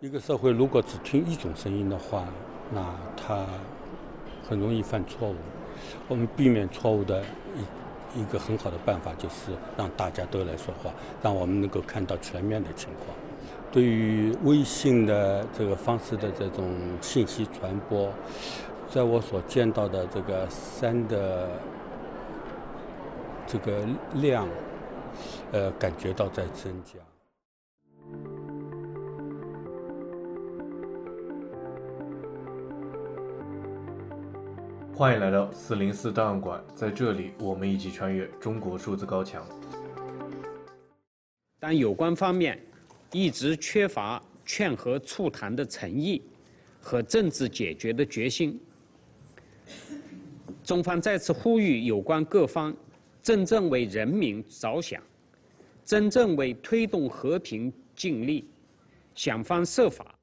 一个社会如果只听一种声音的话，那他很容易犯错误。我们避免错误的一一个很好的办法就是让大家都来说话，让我们能够看到全面的情况。对于微信的这个方式的这种信息传播，在我所见到的这个三的这个量，呃，感觉到在增加。欢迎来到四零四档案馆，在这里，我们一起穿越中国数字高墙。但有关方面。一直缺乏劝和促谈的诚意和政治解决的决心。中方再次呼吁有关各方真正为人民着想，真正为推动和平尽力，想方设法。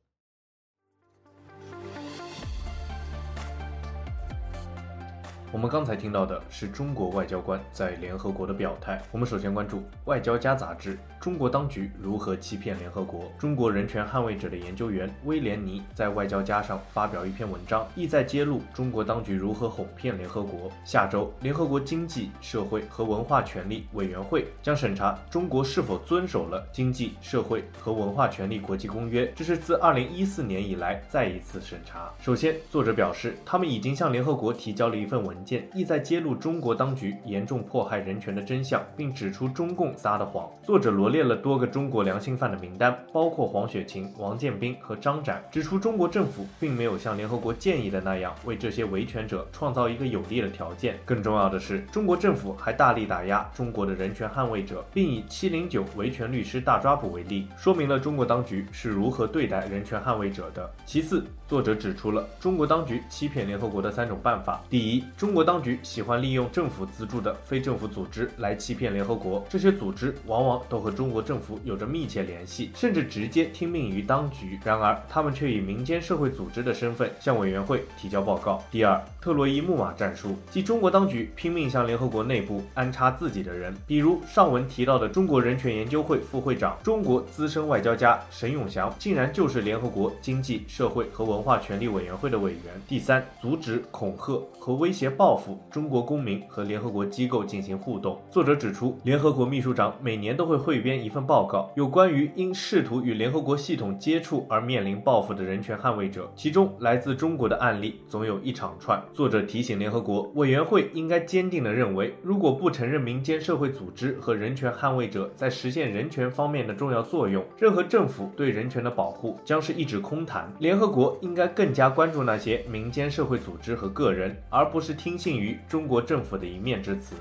我们刚才听到的是中国外交官在联合国的表态。我们首先关注《外交家》杂志：中国当局如何欺骗联合国？中国人权捍卫者的研究员威廉尼在《外交家》上发表一篇文章，意在揭露中国当局如何哄骗联合国。下周，联合国经济社会和文化权利委员会将审查中国是否遵守了《经济社会和文化权利国际公约》，这是自2014年以来再一次审查。首先，作者表示，他们已经向联合国提交了一份文。文件意在揭露中国当局严重迫害人权的真相，并指出中共撒的谎。作者罗列了多个中国良心犯的名单，包括黄雪琴、王建斌和张展，指出中国政府并没有像联合国建议的那样为这些维权者创造一个有利的条件。更重要的是，中国政府还大力打压中国的人权捍卫者，并以七零九维权律师大抓捕为例，说明了中国当局是如何对待人权捍卫者的。其次，作者指出了中国当局欺骗联合国的三种办法：第一，中中国当局喜欢利用政府资助的非政府组织来欺骗联合国，这些组织往往都和中国政府有着密切联系，甚至直接听命于当局。然而，他们却以民间社会组织的身份向委员会提交报告。第二，特洛伊木马战术，即中国当局拼命向联合国内部安插自己的人，比如上文提到的中国人权研究会副会长、中国资深外交家沈永祥，竟然就是联合国经济社会和文化权利委员会的委员。第三，阻止、恐吓和威胁报。复中国公民和联合国机构进行互动。作者指出，联合国秘书长每年都会汇编一份报告，有关于因试图与联合国系统接触而面临报复的人权捍卫者，其中来自中国的案例总有一长串。作者提醒联合国委员会应该坚定地认为，如果不承认民间社会组织和人权捍卫者在实现人权方面的重要作用，任何政府对人权的保护将是一纸空谈。联合国应该更加关注那些民间社会组织和个人，而不是听信。于中国政府的一面之词。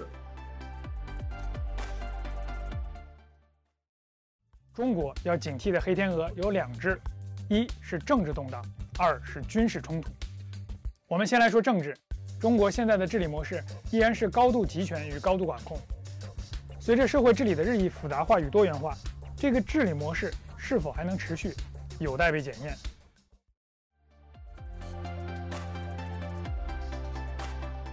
中国要警惕的黑天鹅有两只，一是政治动荡，二是军事冲突。我们先来说政治，中国现在的治理模式依然是高度集权与高度管控。随着社会治理的日益复杂化与多元化，这个治理模式是否还能持续，有待被检验。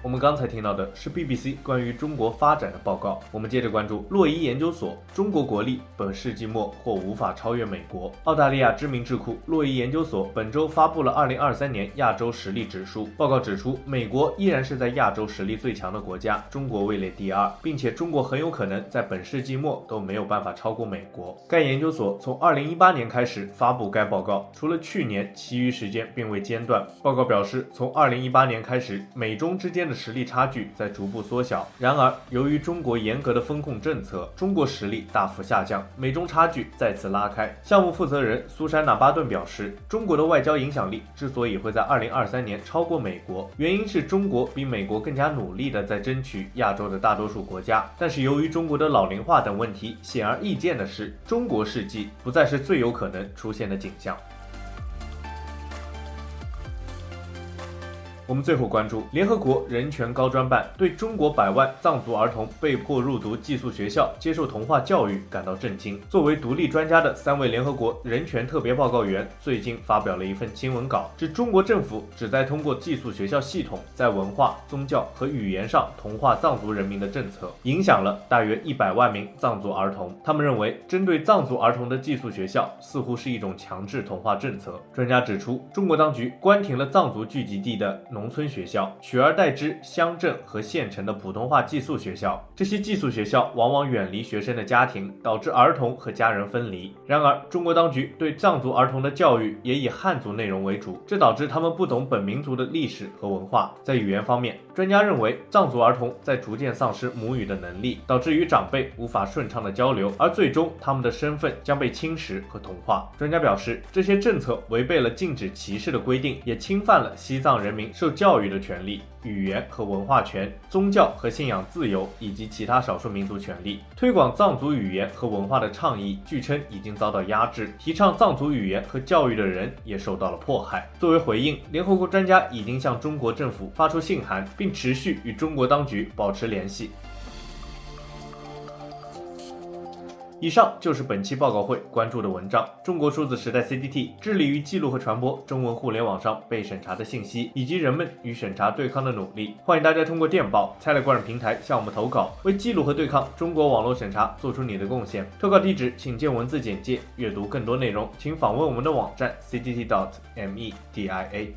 我们刚才听到的是 BBC 关于中国发展的报告。我们接着关注洛伊研究所：中国国力本世纪末或无法超越美国。澳大利亚知名智库洛伊研究所本周发布了2023年亚洲实力指数报告，指出美国依然是在亚洲实力最强的国家，中国位列第二，并且中国很有可能在本世纪末都没有办法超过美国。该研究所从2018年开始发布该报告，除了去年，其余时间并未间断。报告表示，从2018年开始，美中之间的实力差距在逐步缩小。然而，由于中国严格的风控政策，中国实力大幅下降，美中差距再次拉开。项目负责人苏珊娜·巴顿表示，中国的外交影响力之所以会在2023年超过美国，原因是中国比美国更加努力地在争取亚洲的大多数国家。但是，由于中国的老龄化等问题，显而易见的是，中国世纪不再是最有可能出现的景象。我们最后关注联合国人权高专办对中国百万藏族儿童被迫入读寄宿学校接受同化教育感到震惊。作为独立专家的三位联合国人权特别报告员最近发表了一份新闻稿，指中国政府旨在通过寄宿学校系统在文化、宗教和语言上同化藏族人民的政策，影响了大约一百万名藏族儿童。他们认为，针对藏族儿童的寄宿学校似乎是一种强制同化政策。专家指出，中国当局关停了藏族聚集地的农村学校，取而代之乡镇和县城的普通话寄宿学校。这些寄宿学校往往远离学生的家庭，导致儿童和家人分离。然而，中国当局对藏族儿童的教育也以汉族内容为主，这导致他们不懂本民族的历史和文化。在语言方面，专家认为藏族儿童在逐渐丧失母语的能力，导致与长辈无法顺畅的交流，而最终他们的身份将被侵蚀和同化。专家表示，这些政策违背了禁止歧视的规定，也侵犯了西藏人民受教育的权利、语言和文化权、宗教和信仰自由以及其他少数民族权利。推广藏族语言和文化的倡议，据称已经遭到压制；提倡藏族语言和教育的人也受到了迫害。作为回应，联合国专家已经向中国政府发出信函，并持续与中国当局保持联系。以上就是本期报告会关注的文章。中国数字时代 CDT 致力于记录和传播中文互联网上被审查的信息，以及人们与审查对抗的努力。欢迎大家通过电报、Telegram 平台向我们投稿，为记录和对抗中国网络审查做出你的贡献。投稿地址请见文字简介。阅读更多内容，请访问我们的网站 C D T dot M E D I A。